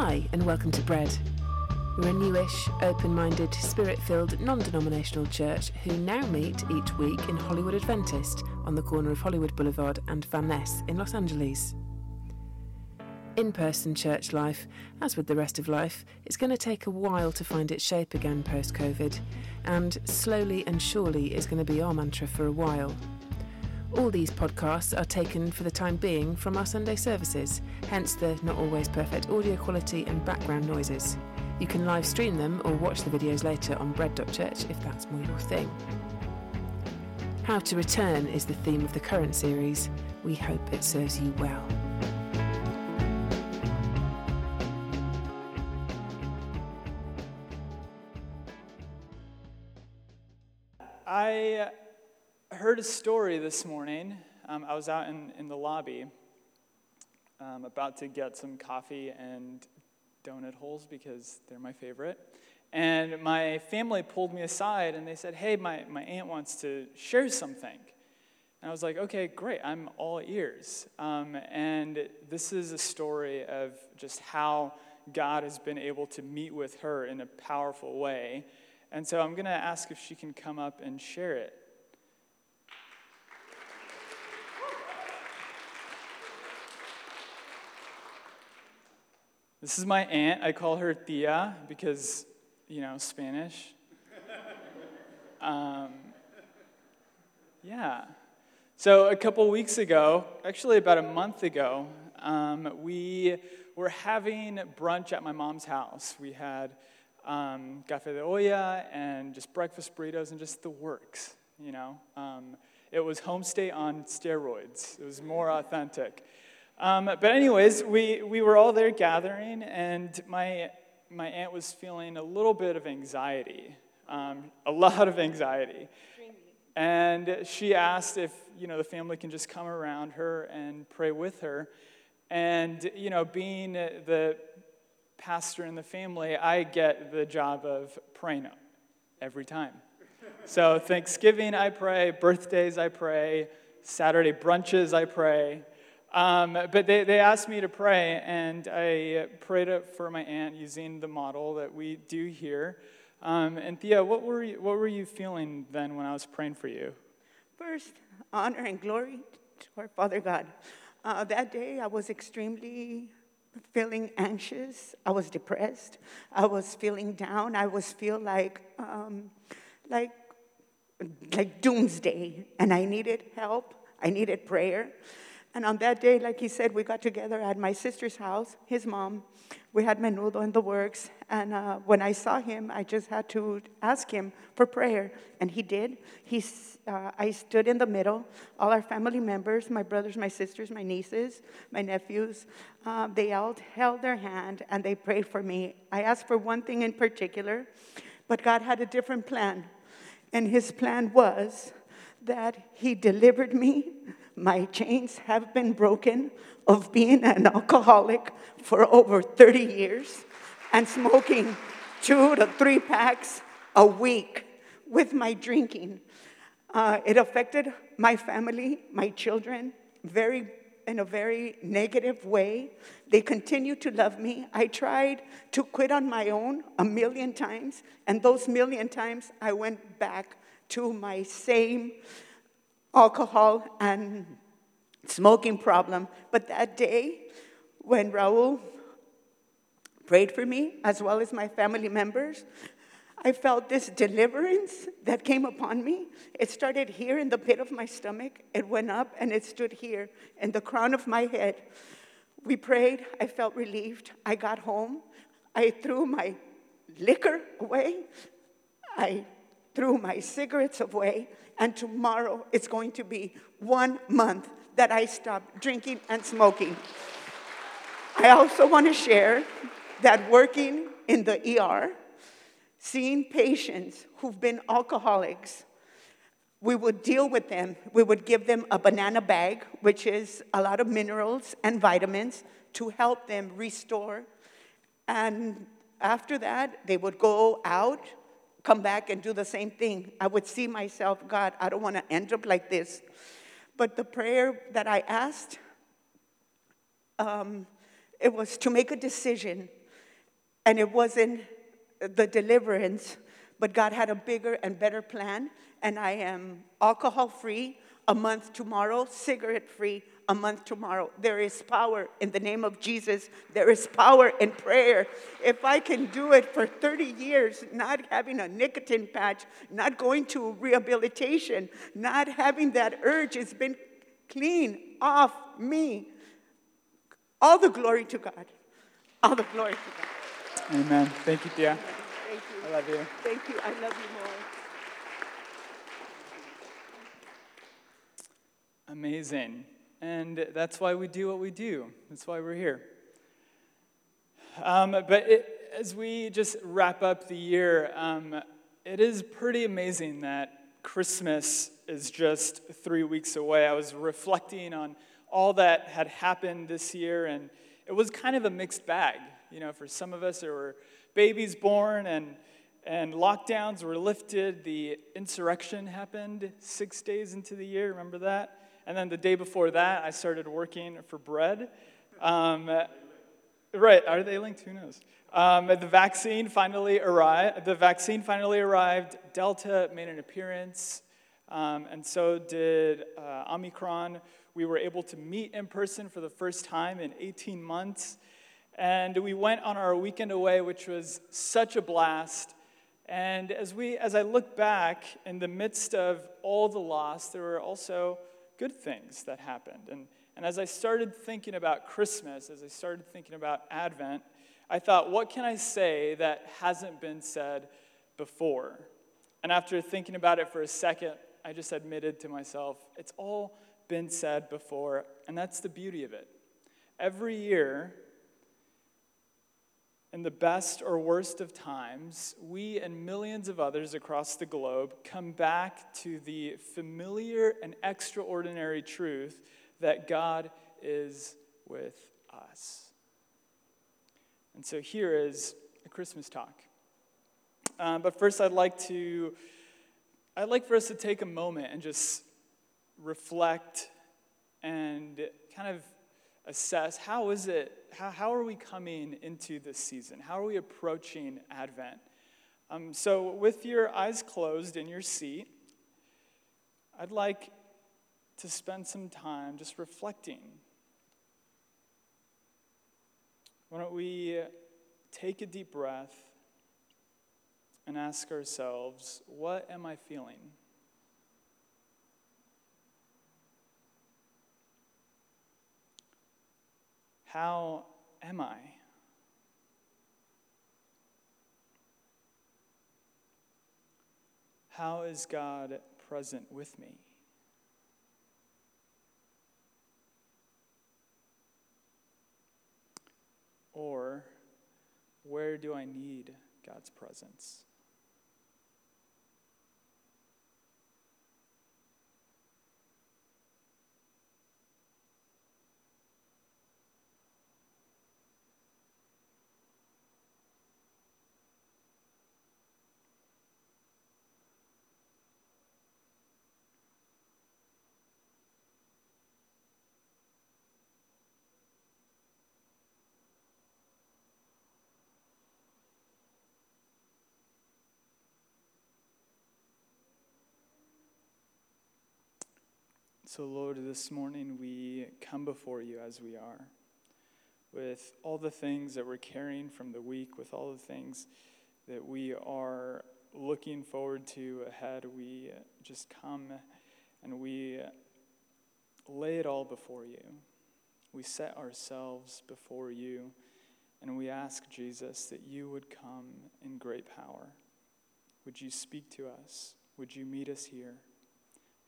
Hi, and welcome to Bread. We're a newish, open minded, spirit filled, non denominational church who now meet each week in Hollywood Adventist on the corner of Hollywood Boulevard and Van Ness in Los Angeles. In person church life, as with the rest of life, is going to take a while to find its shape again post COVID, and slowly and surely is going to be our mantra for a while. All these podcasts are taken for the time being from our Sunday services, hence the not always perfect audio quality and background noises. You can live stream them or watch the videos later on bread.church if that's more your thing. How to return is the theme of the current series. We hope it serves you well. Heard a story this morning. Um, I was out in, in the lobby um, about to get some coffee and donut holes because they're my favorite. And my family pulled me aside and they said, Hey, my, my aunt wants to share something. And I was like, Okay, great, I'm all ears. Um, and this is a story of just how God has been able to meet with her in a powerful way. And so I'm going to ask if she can come up and share it. This is my aunt. I call her Tia because, you know, Spanish. Um, yeah. So a couple weeks ago, actually about a month ago, um, we were having brunch at my mom's house. We had um, cafe de olla and just breakfast burritos and just the works, you know. Um, it was homestay on steroids. It was more authentic. Um, but anyways, we, we were all there gathering, and my, my aunt was feeling a little bit of anxiety, um, a lot of anxiety. And she asked if, you know, the family can just come around her and pray with her. And, you know, being the pastor in the family, I get the job of praying every time. So Thanksgiving, I pray. Birthdays, I pray. Saturday brunches, I pray. Um, but they, they asked me to pray, and I prayed for my aunt using the model that we do here. Um, and Tia, what were, you, what were you feeling then when I was praying for you? First, honor and glory to our Father God. Uh, that day, I was extremely feeling anxious. I was depressed. I was feeling down. I was feel like, um, like, like doomsday, and I needed help. I needed prayer. And on that day, like he said, we got together at my sister's house, his mom. We had menudo in the works. And uh, when I saw him, I just had to ask him for prayer. And he did. He, uh, I stood in the middle. All our family members, my brothers, my sisters, my nieces, my nephews, uh, they all held their hand and they prayed for me. I asked for one thing in particular, but God had a different plan. And his plan was that he delivered me my chains have been broken of being an alcoholic for over 30 years and smoking two to three packs a week with my drinking. Uh, it affected my family, my children, very in a very negative way. They continue to love me. I tried to quit on my own a million times, and those million times I went back to my same alcohol and smoking problem. But that day, when Raul prayed for me, as well as my family members, I felt this deliverance that came upon me. It started here in the pit of my stomach, it went up, and it stood here in the crown of my head. We prayed, I felt relieved. I got home, I threw my liquor away, I threw my cigarettes away, and tomorrow it's going to be one month that I stopped drinking and smoking. I also want to share that working in the ER, seeing patients who've been alcoholics, we would deal with them. We would give them a banana bag, which is a lot of minerals and vitamins to help them restore. And after that, they would go out come back and do the same thing. I would see myself, God, I don't want to end up like this. But the prayer that I asked, um, it was to make a decision and it wasn't the deliverance, but God had a bigger and better plan. And I am alcohol free a month tomorrow, cigarette free a month tomorrow. There is power in the name of Jesus. There is power in prayer. If I can do it for 30 years, not having a nicotine patch, not going to rehabilitation, not having that urge, it's been clean off me. All the glory to God. All the glory to God. Amen. Thank you, Tia. Thank you. I love you. Thank you. I love you more. Amazing. And that's why we do what we do. That's why we're here. Um, but it, as we just wrap up the year, um, it is pretty amazing that Christmas is just three weeks away. I was reflecting on all that had happened this year, and it was kind of a mixed bag. You know, for some of us, there were babies born and and lockdowns were lifted. The insurrection happened six days into the year. Remember that? And then the day before that, I started working for bread. Um, right? Are they linked? Who knows? Um, the vaccine finally arrived. The vaccine finally arrived. Delta made an appearance, um, and so did uh, Omicron. We were able to meet in person for the first time in 18 months. And we went on our weekend away, which was such a blast. And as, we, as I look back in the midst of all the loss, there were also good things that happened. And, and as I started thinking about Christmas, as I started thinking about Advent, I thought, what can I say that hasn't been said before? And after thinking about it for a second, I just admitted to myself, it's all been said before, and that's the beauty of it. Every year, in the best or worst of times, we and millions of others across the globe come back to the familiar and extraordinary truth that God is with us. And so here is a Christmas talk. Um, but first, I'd like to, I'd like for us to take a moment and just reflect and kind of assess how is it, how, how are we coming into this season? How are we approaching Advent? Um, so, with your eyes closed in your seat, I'd like to spend some time just reflecting. Why don't we take a deep breath and ask ourselves, what am I feeling? How am I? How is God present with me? Or where do I need God's presence? So, Lord, this morning we come before you as we are, with all the things that we're carrying from the week, with all the things that we are looking forward to ahead. We just come and we lay it all before you. We set ourselves before you, and we ask, Jesus, that you would come in great power. Would you speak to us? Would you meet us here?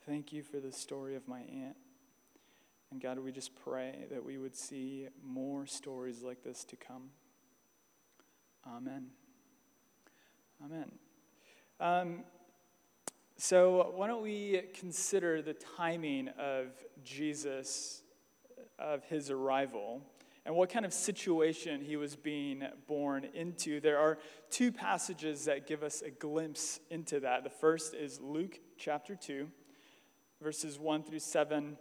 Thank you for the story of my aunt. And God, we just pray that we would see more stories like this to come. Amen. Amen. Um, so, why don't we consider the timing of Jesus, of his arrival, and what kind of situation he was being born into? There are two passages that give us a glimpse into that. The first is Luke chapter 2 verses 1 through 7.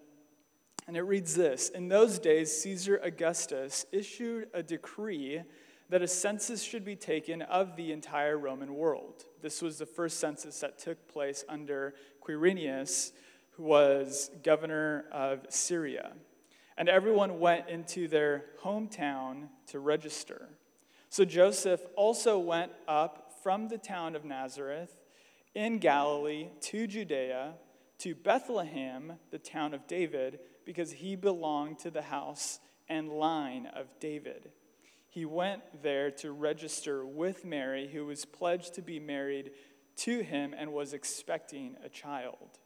And it reads this In those days, Caesar Augustus issued a decree that a census should be taken of the entire Roman world. This was the first census that took place under Quirinius, who was governor of Syria. And everyone went into their hometown to register. So Joseph also went up from the town of Nazareth in Galilee to Judea, to Bethlehem, the town of David, because he belonged to the house and line of David. He went there to register with Mary, who was pledged to be married to him and was expecting a child.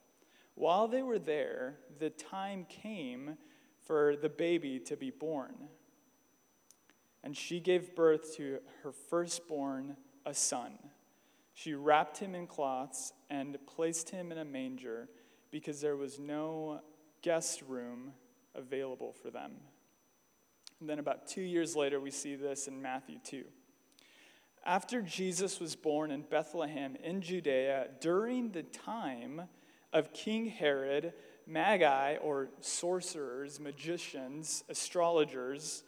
While they were there, the time came for the baby to be born. And she gave birth to her firstborn, a son. She wrapped him in cloths and placed him in a manger because there was no guest room available for them. And then, about two years later, we see this in Matthew 2. After Jesus was born in Bethlehem in Judea, during the time of King Herod, magi, or sorcerers, magicians, astrologers,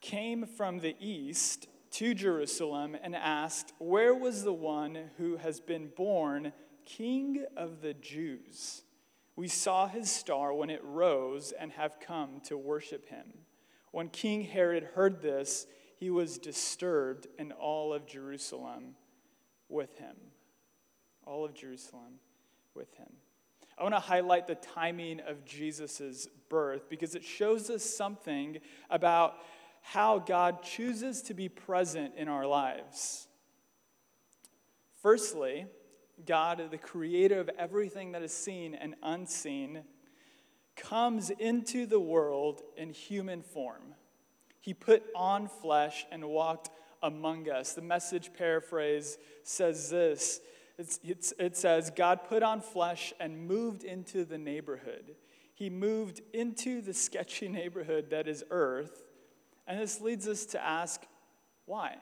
came from the east to Jerusalem and asked, Where was the one who has been born King of the Jews? We saw his star when it rose and have come to worship him. When King Herod heard this, he was disturbed, and all of Jerusalem with him. All of Jerusalem with him. I want to highlight the timing of Jesus' birth because it shows us something about how God chooses to be present in our lives. Firstly, God, the creator of everything that is seen and unseen, comes into the world in human form. He put on flesh and walked among us. The message paraphrase says this it's, it's, it says, God put on flesh and moved into the neighborhood. He moved into the sketchy neighborhood that is earth and this leads us to ask why?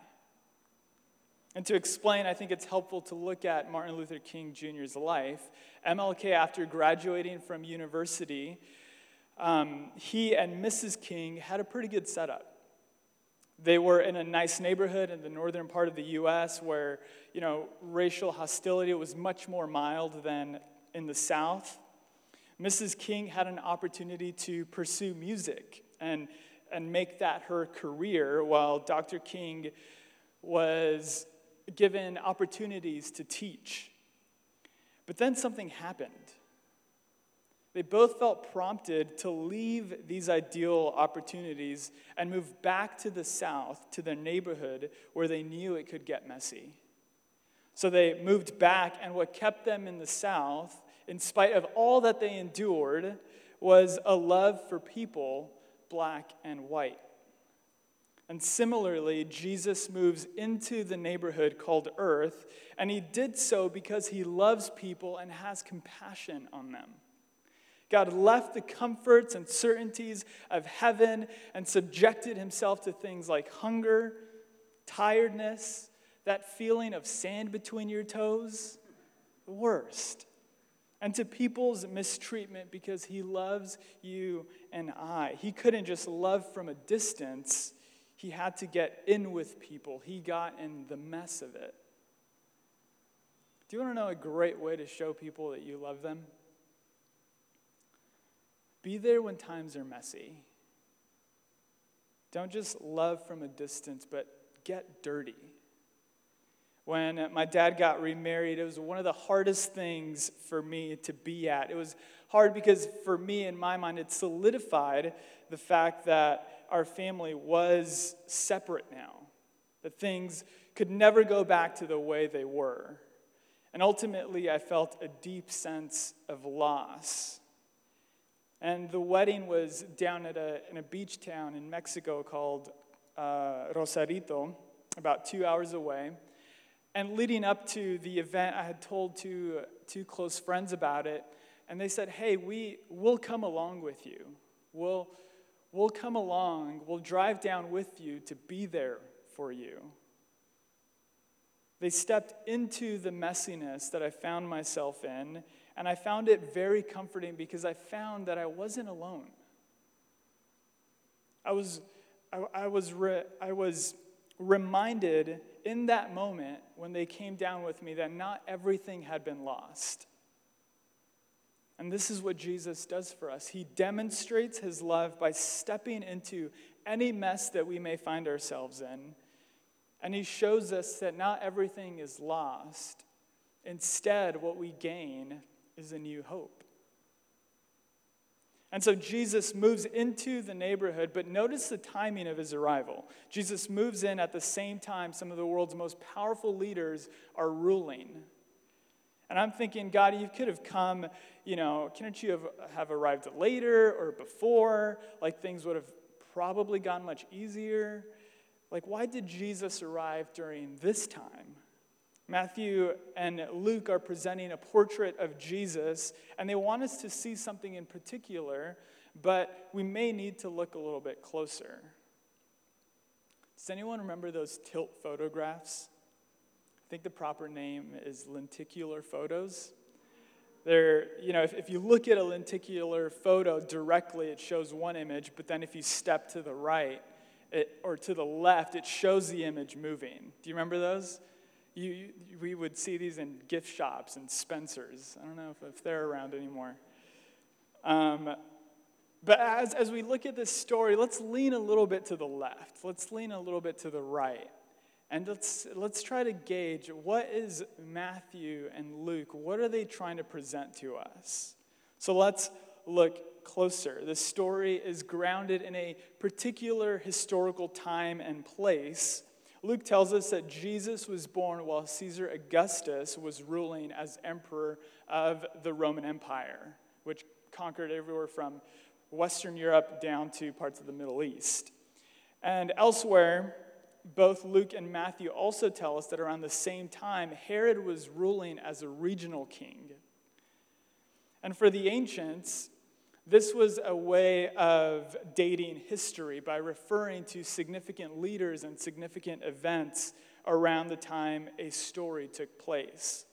And to explain, I think it's helpful to look at Martin Luther King Jr.'s life. MLK, after graduating from university, um, he and Mrs. King had a pretty good setup. They were in a nice neighborhood in the northern part of the U.S. where, you know, racial hostility was much more mild than in the South. Mrs. King had an opportunity to pursue music and and make that her career while Dr. King was given opportunities to teach. But then something happened. They both felt prompted to leave these ideal opportunities and move back to the South, to their neighborhood, where they knew it could get messy. So they moved back, and what kept them in the South, in spite of all that they endured, was a love for people black, and white. And similarly, Jesus moves into the neighborhood called earth, and he did so because he loves people and has compassion on them. God left the comforts and certainties of heaven and subjected himself to things like hunger, tiredness, that feeling of sand between your toes, the worst and to people's mistreatment because he loves you and I. He couldn't just love from a distance, he had to get in with people. He got in the mess of it. Do you want to know a great way to show people that you love them? Be there when times are messy. Don't just love from a distance, but get dirty. When my dad got remarried, it was one of the hardest things for me to be at. It was hard because, for me, in my mind, it solidified the fact that our family was separate now, that things could never go back to the way they were. And ultimately, I felt a deep sense of loss. And the wedding was down at a, in a beach town in Mexico called uh, Rosarito, about two hours away. And leading up to the event, I had told two, two close friends about it, and they said, Hey, we, we'll come along with you. We'll, we'll come along. We'll drive down with you to be there for you. They stepped into the messiness that I found myself in, and I found it very comforting because I found that I wasn't alone. I was, I, I was, re, I was reminded in that moment when they came down with me that not everything had been lost. And this is what Jesus does for us. He demonstrates his love by stepping into any mess that we may find ourselves in. And he shows us that not everything is lost. Instead, what we gain is a new hope. And so Jesus moves into the neighborhood, but notice the timing of his arrival. Jesus moves in at the same time some of the world's most powerful leaders are ruling. And I'm thinking, God, you could have come, you know, couldn't you have, have arrived later or before? Like things would have probably gone much easier. Like, why did Jesus arrive during this time? Matthew and Luke are presenting a portrait of Jesus, and they want us to see something in particular, but we may need to look a little bit closer. Does anyone remember those tilt photographs? I think the proper name is lenticular photos. They're, you know, if, if you look at a lenticular photo directly, it shows one image, but then if you step to the right it, or to the left, it shows the image moving. Do you remember those? You, you, we would see these in gift shops and Spencer's. I don't know if, if they're around anymore. Um, but as, as we look at this story, let's lean a little bit to the left. Let's lean a little bit to the right. And let's, let's try to gauge what is Matthew and Luke, what are they trying to present to us? So let's look closer. The story is grounded in a particular historical time and place Luke tells us that Jesus was born while Caesar Augustus was ruling as emperor of the Roman Empire, which conquered everywhere from Western Europe down to parts of the Middle East. And elsewhere, both Luke and Matthew also tell us that around the same time, Herod was ruling as a regional king. And for the ancients, this was a way of dating history by referring to significant leaders and significant events around the time a story took place.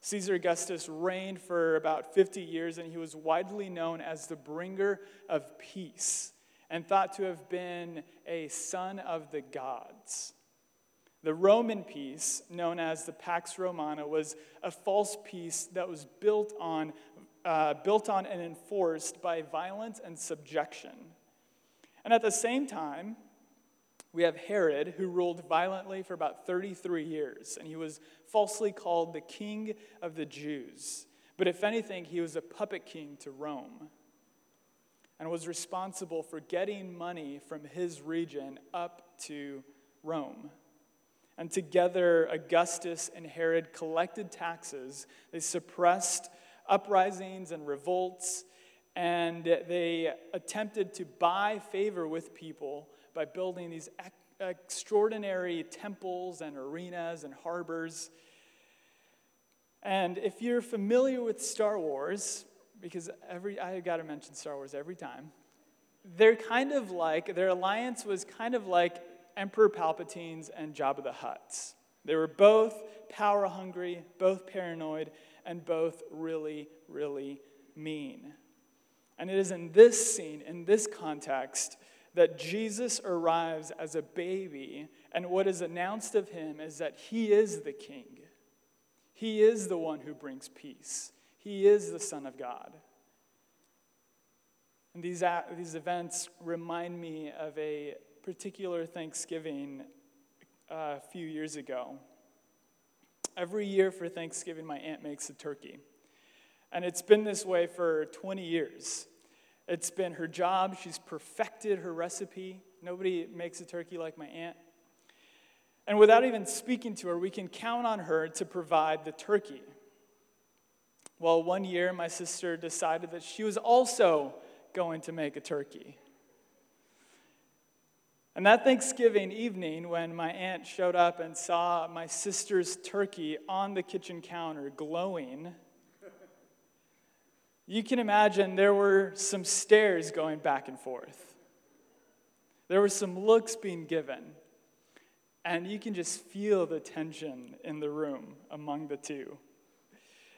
Caesar Augustus reigned for about 50 years, and he was widely known as the bringer of peace and thought to have been a son of the gods. The Roman peace, known as the Pax Romana, was a false peace that was built on uh, built on and enforced by violence and subjection. And at the same time, we have Herod, who ruled violently for about 33 years, and he was falsely called the king of the Jews. But if anything, he was a puppet king to Rome and was responsible for getting money from his region up to Rome. And together, Augustus and Herod collected taxes, they suppressed uprisings and revolts, and they attempted to buy favor with people by building these extraordinary temples and arenas and harbors. And if you're familiar with Star Wars, because every I got to mention Star Wars every time, they're kind of like their alliance was kind of like Emperor Palpatine's and Jabba the Hutt's. They were both power hungry, both paranoid, and both really, really mean. And it is in this scene, in this context, that Jesus arrives as a baby, and what is announced of him is that he is the king. He is the one who brings peace. He is the Son of God. And these, these events remind me of a particular Thanksgiving uh, a few years ago every year for Thanksgiving, my aunt makes a turkey. And it's been this way for 20 years. It's been her job. She's perfected her recipe. Nobody makes a turkey like my aunt. And without even speaking to her, we can count on her to provide the turkey. Well, one year, my sister decided that she was also going to make a turkey. And that Thanksgiving evening, when my aunt showed up and saw my sister's turkey on the kitchen counter glowing, you can imagine there were some stares going back and forth. There were some looks being given. And you can just feel the tension in the room among the two.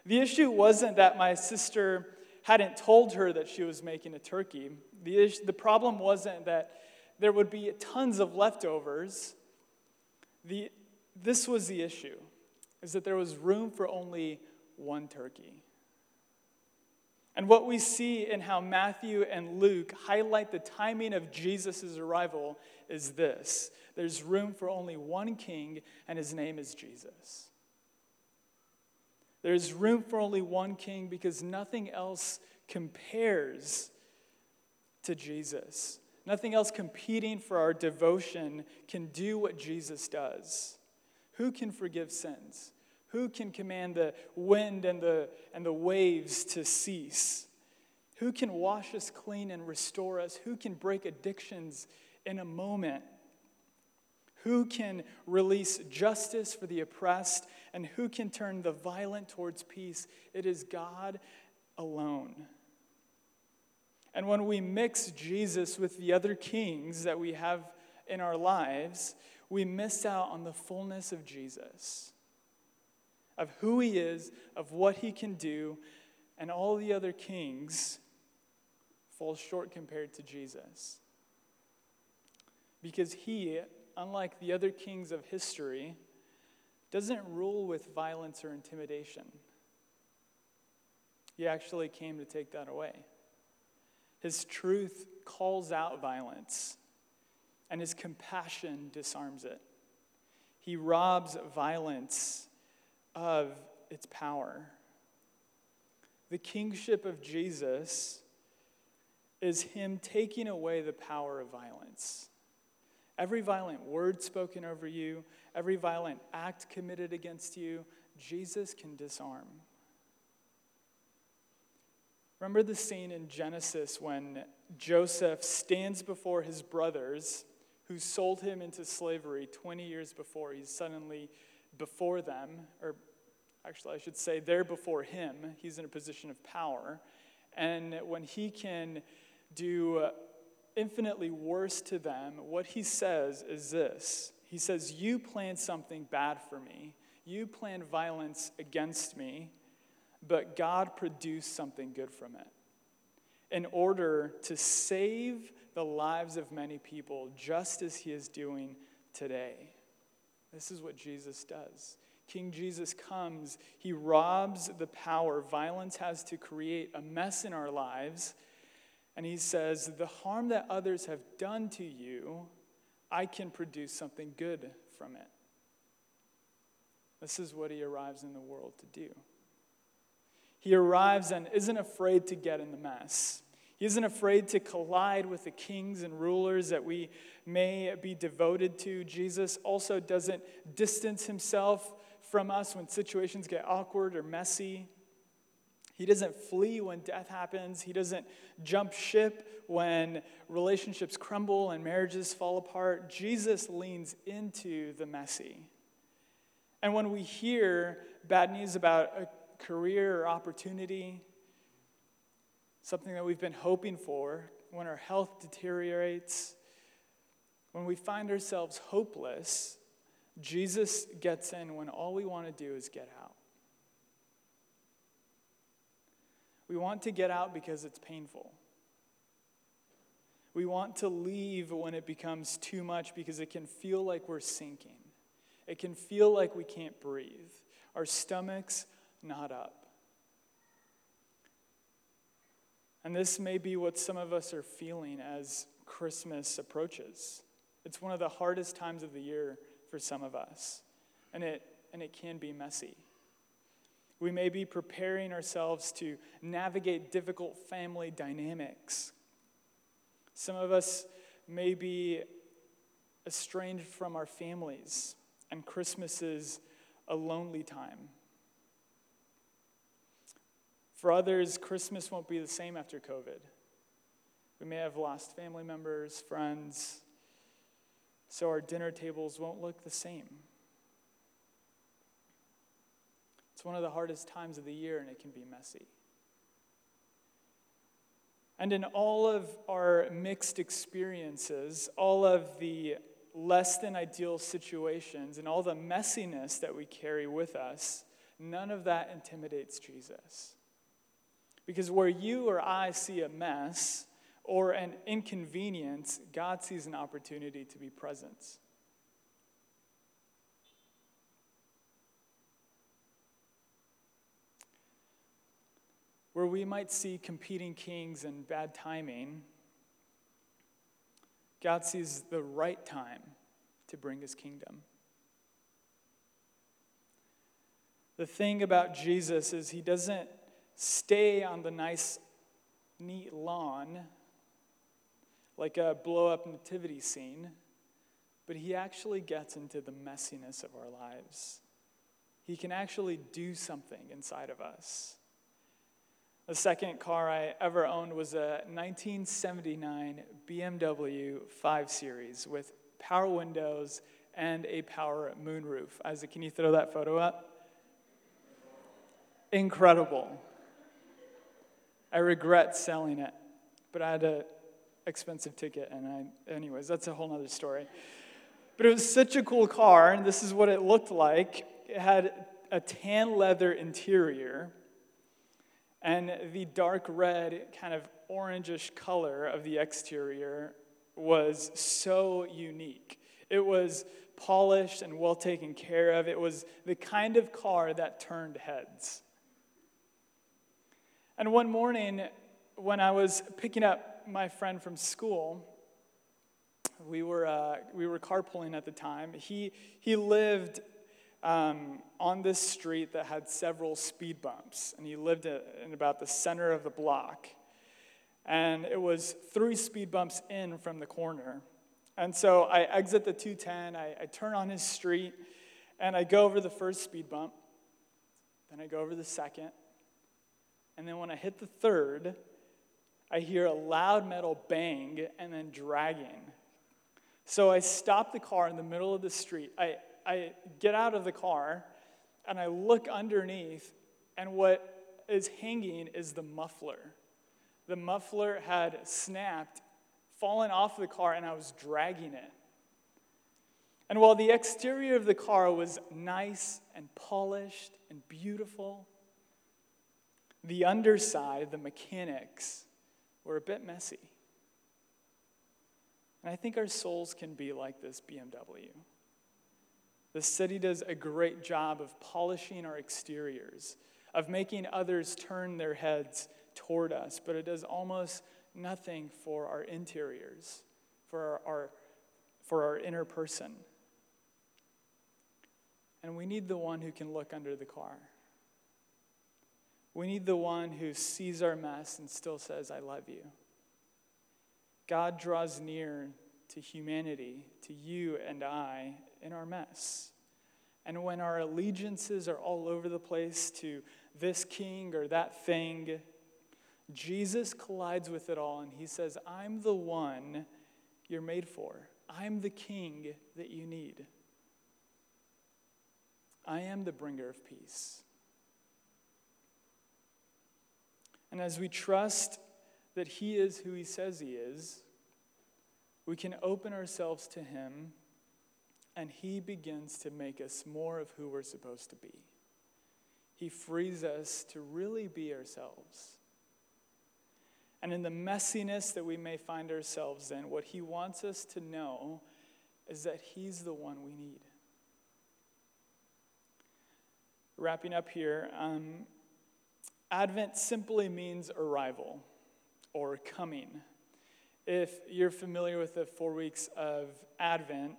The issue wasn't that my sister hadn't told her that she was making a turkey. The, the problem wasn't that there would be tons of leftovers. The, this was the issue, is that there was room for only one turkey. And what we see in how Matthew and Luke highlight the timing of Jesus' arrival is this there's room for only one king, and his name is Jesus. There's room for only one king because nothing else compares to Jesus. Nothing else competing for our devotion can do what Jesus does. Who can forgive sins? Who can command the wind and the, and the waves to cease? Who can wash us clean and restore us? Who can break addictions in a moment? Who can release justice for the oppressed? And who can turn the violent towards peace? It is God alone. And when we mix Jesus with the other kings that we have in our lives, we miss out on the fullness of Jesus, of who he is, of what he can do, and all the other kings fall short compared to Jesus. Because he, unlike the other kings of history, doesn't rule with violence or intimidation. He actually came to take that away. His truth calls out violence, and his compassion disarms it. He robs violence of its power. The kingship of Jesus is him taking away the power of violence. Every violent word spoken over you, every violent act committed against you, Jesus can disarm. Remember the scene in Genesis when Joseph stands before his brothers who sold him into slavery 20 years before. He's suddenly before them, or actually, I should say, they're before him. He's in a position of power. And when he can do infinitely worse to them, what he says is this He says, You planned something bad for me, you planned violence against me but God produced something good from it in order to save the lives of many people, just as he is doing today. This is what Jesus does. King Jesus comes, he robs the power violence has to create a mess in our lives, and he says, The harm that others have done to you, I can produce something good from it. This is what he arrives in the world to do. He arrives and isn't afraid to get in the mess. He isn't afraid to collide with the kings and rulers that we may be devoted to. Jesus also doesn't distance himself from us when situations get awkward or messy. He doesn't flee when death happens. He doesn't jump ship when relationships crumble and marriages fall apart. Jesus leans into the messy. And when we hear bad news about a career or opportunity, something that we've been hoping for, when our health deteriorates, when we find ourselves hopeless, Jesus gets in when all we want to do is get out. We want to get out because it's painful. We want to leave when it becomes too much because it can feel like we're sinking. It can feel like we can't breathe. Our stomachs not up. And this may be what some of us are feeling as Christmas approaches. It's one of the hardest times of the year for some of us, and it, and it can be messy. We may be preparing ourselves to navigate difficult family dynamics. Some of us may be estranged from our families, and Christmas is a lonely time. For others, Christmas won't be the same after COVID. We may have lost family members, friends, so our dinner tables won't look the same. It's one of the hardest times of the year, and it can be messy. And in all of our mixed experiences, all of the less than ideal situations, and all the messiness that we carry with us, none of that intimidates Jesus. Because where you or I see a mess or an inconvenience, God sees an opportunity to be present. Where we might see competing kings and bad timing, God sees the right time to bring his kingdom. The thing about Jesus is he doesn't stay on the nice, neat lawn like a blow up nativity scene, but he actually gets into the messiness of our lives. He can actually do something inside of us. The second car I ever owned was a 1979 BMW 5 Series with power windows and a power moonroof. Isaac, can you throw that photo up? Incredible. I regret selling it, but I had an expensive ticket, and I, anyways, that's a whole other story. But it was such a cool car, and this is what it looked like. It had a tan leather interior and the dark red, kind of orangish color of the exterior was so unique. It was polished and well taken care of. It was the kind of car that turned heads. And one morning, when I was picking up my friend from school, we were, uh, we were carpooling at the time. He, he lived um, on this street that had several speed bumps, and he lived in about the center of the block. And it was three speed bumps in from the corner. And so I exit the 210, I, I turn on his street, and I go over the first speed bump. Then I go over the second. And then when I hit the third, I hear a loud metal bang and then dragging. So I stop the car in the middle of the street. I, I get out of the car and I look underneath, and what is hanging is the muffler. The muffler had snapped, fallen off the car, and I was dragging it. And while the exterior of the car was nice and polished and beautiful, the underside, the mechanics, were a bit messy. And I think our souls can be like this BMW. The city does a great job of polishing our exteriors, of making others turn their heads toward us, but it does almost nothing for our interiors, for our, our for our inner person. And we need the one who can look under the car. We need the one who sees our mess and still says, I love you. God draws near to humanity, to you and I, in our mess. And when our allegiances are all over the place to this king or that thing, Jesus collides with it all and he says, I'm the one you're made for. I'm the king that you need. I am the bringer of peace. And as we trust that he is who he says he is, we can open ourselves to him and He begins to make us more of who we're supposed to be. He frees us to really be ourselves. And in the messiness that we may find ourselves in, what He wants us to know is that He's the one we need. Wrapping up here, um, Advent simply means arrival or coming. If you're familiar with the four weeks of Advent,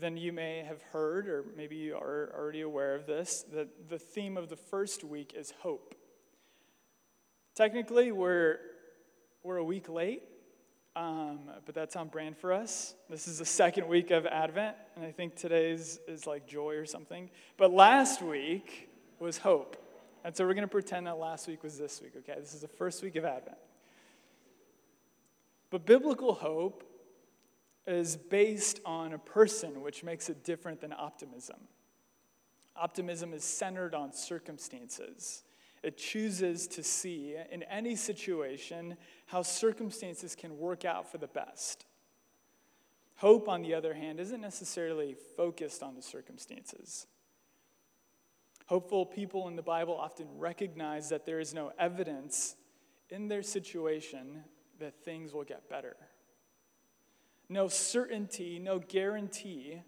then you may have heard, or maybe you are already aware of this, that the theme of the first week is hope. Technically, we're, we're a week late, um, but that's on brand for us. This is the second week of Advent, and I think today's is like joy or something. But last week was hope. And so we're going to pretend that last week was this week, okay? This is the first week of Advent. But biblical hope is based on a person, which makes it different than optimism. Optimism is centered on circumstances. It chooses to see in any situation how circumstances can work out for the best. Hope, on the other hand, isn't necessarily focused on the circumstances. Hopeful people in the Bible often recognize that there is no evidence in their situation that things will get better no certainty, no guarantee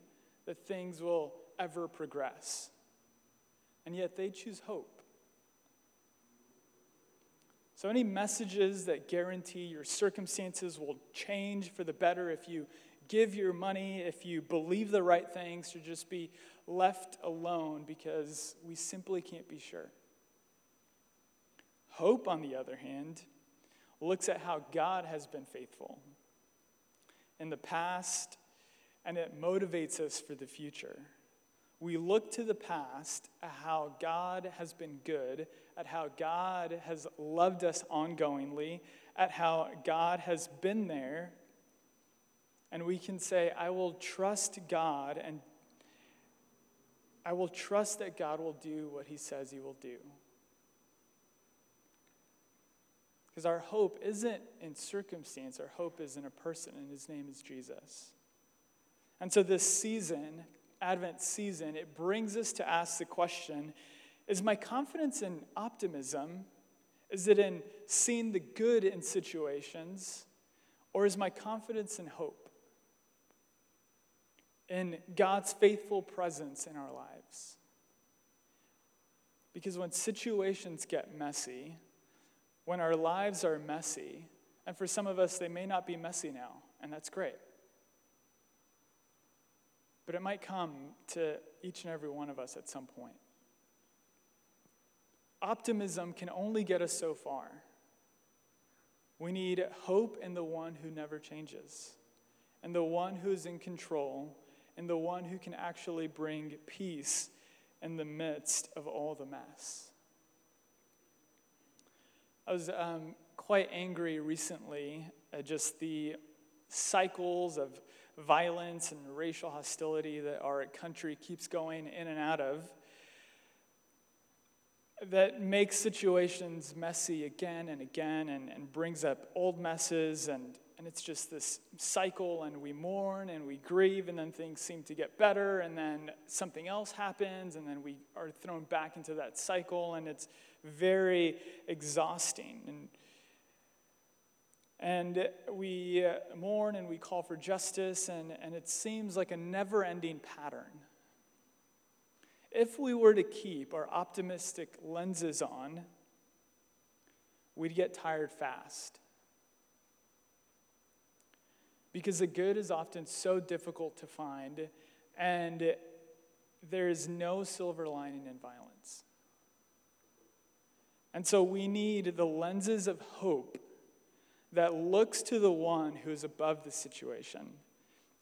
that things will ever progress. And yet they choose hope. So, any messages that guarantee your circumstances will change for the better if you give your money, if you believe the right things, should just be left alone because we simply can't be sure. Hope, on the other hand, looks at how God has been faithful in the past and it motivates us for the future. We look to the past at how God has been good, at how God has loved us ongoingly, at how God has been there. And we can say, I will trust God and I will trust that God will do what he says he will do. Because our hope isn't in circumstance, our hope is in a person, and his name is Jesus. And so, this season, Advent season, it brings us to ask the question Is my confidence in optimism? Is it in seeing the good in situations? Or is my confidence in hope? In God's faithful presence in our lives? Because when situations get messy, when our lives are messy, and for some of us, they may not be messy now, and that's great. But it might come to each and every one of us at some point. Optimism can only get us so far. We need hope in the one who never changes, and the one who's in control, and the one who can actually bring peace in the midst of all the mess. I was um, quite angry recently at just the cycles of violence and racial hostility that our country keeps going in and out of that makes situations messy again and again and, and brings up old messes and, and it's just this cycle and we mourn and we grieve and then things seem to get better and then something else happens and then we are thrown back into that cycle and it's very exhausting and and we uh, mourn and we call for justice, and, and it seems like a never ending pattern. If we were to keep our optimistic lenses on, we'd get tired fast. Because the good is often so difficult to find, and there is no silver lining in violence. And so we need the lenses of hope that looks to the one who is above the situation.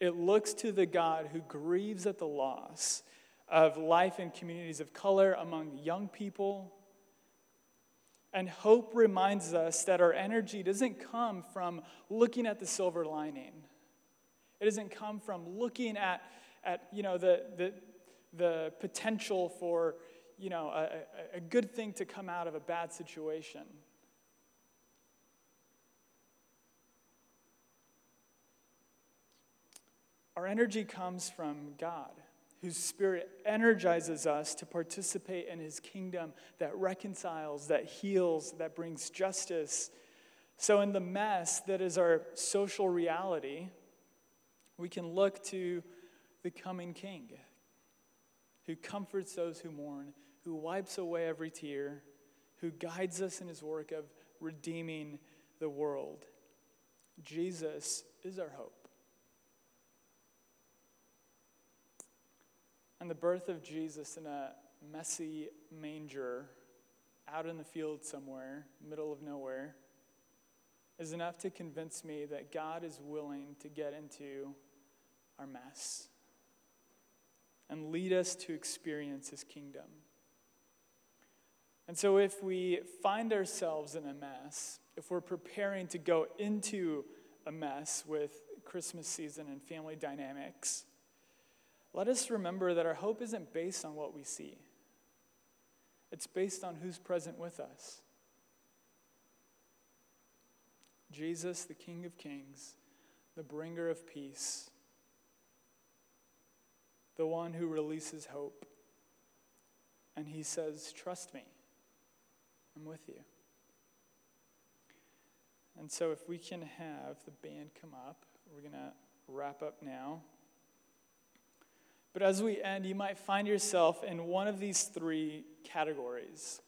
It looks to the God who grieves at the loss of life in communities of color among young people. And hope reminds us that our energy doesn't come from looking at the silver lining. It doesn't come from looking at, at you know, the, the, the potential for you know, a, a good thing to come out of a bad situation. Our energy comes from God, whose Spirit energizes us to participate in His kingdom that reconciles, that heals, that brings justice. So, in the mess that is our social reality, we can look to the coming King who comforts those who mourn, who wipes away every tear, who guides us in His work of redeeming the world. Jesus is our hope. And the birth of Jesus in a messy manger out in the field somewhere, middle of nowhere, is enough to convince me that God is willing to get into our mess and lead us to experience his kingdom. And so, if we find ourselves in a mess, if we're preparing to go into a mess with Christmas season and family dynamics, let us remember that our hope isn't based on what we see, it's based on who's present with us. Jesus, the King of Kings, the bringer of peace, the one who releases hope. And he says, Trust me, I'm with you. And so, if we can have the band come up, we're going to wrap up now. But as we end, you might find yourself in one of these three categories.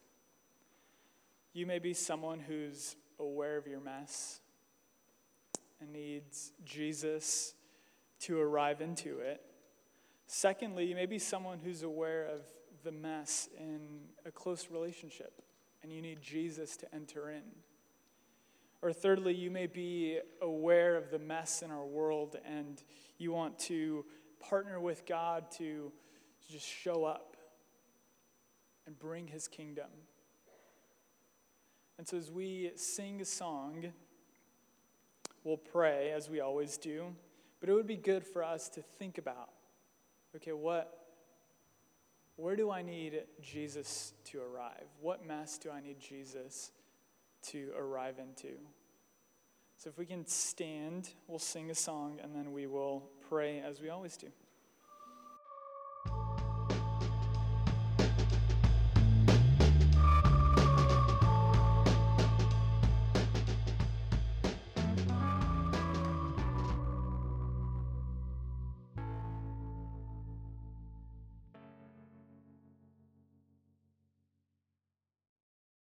You may be someone who's aware of your mess and needs Jesus to arrive into it. Secondly, you may be someone who's aware of the mess in a close relationship and you need Jesus to enter in. Or thirdly, you may be aware of the mess in our world and you want to partner with God to just show up and bring his kingdom. And so, as we sing a song, we'll pray as we always do, but it would be good for us to think about okay, what, where do I need Jesus to arrive? What mess do I need Jesus to arrive into? So, if we can stand, we'll sing a song and then we will pray as we always do.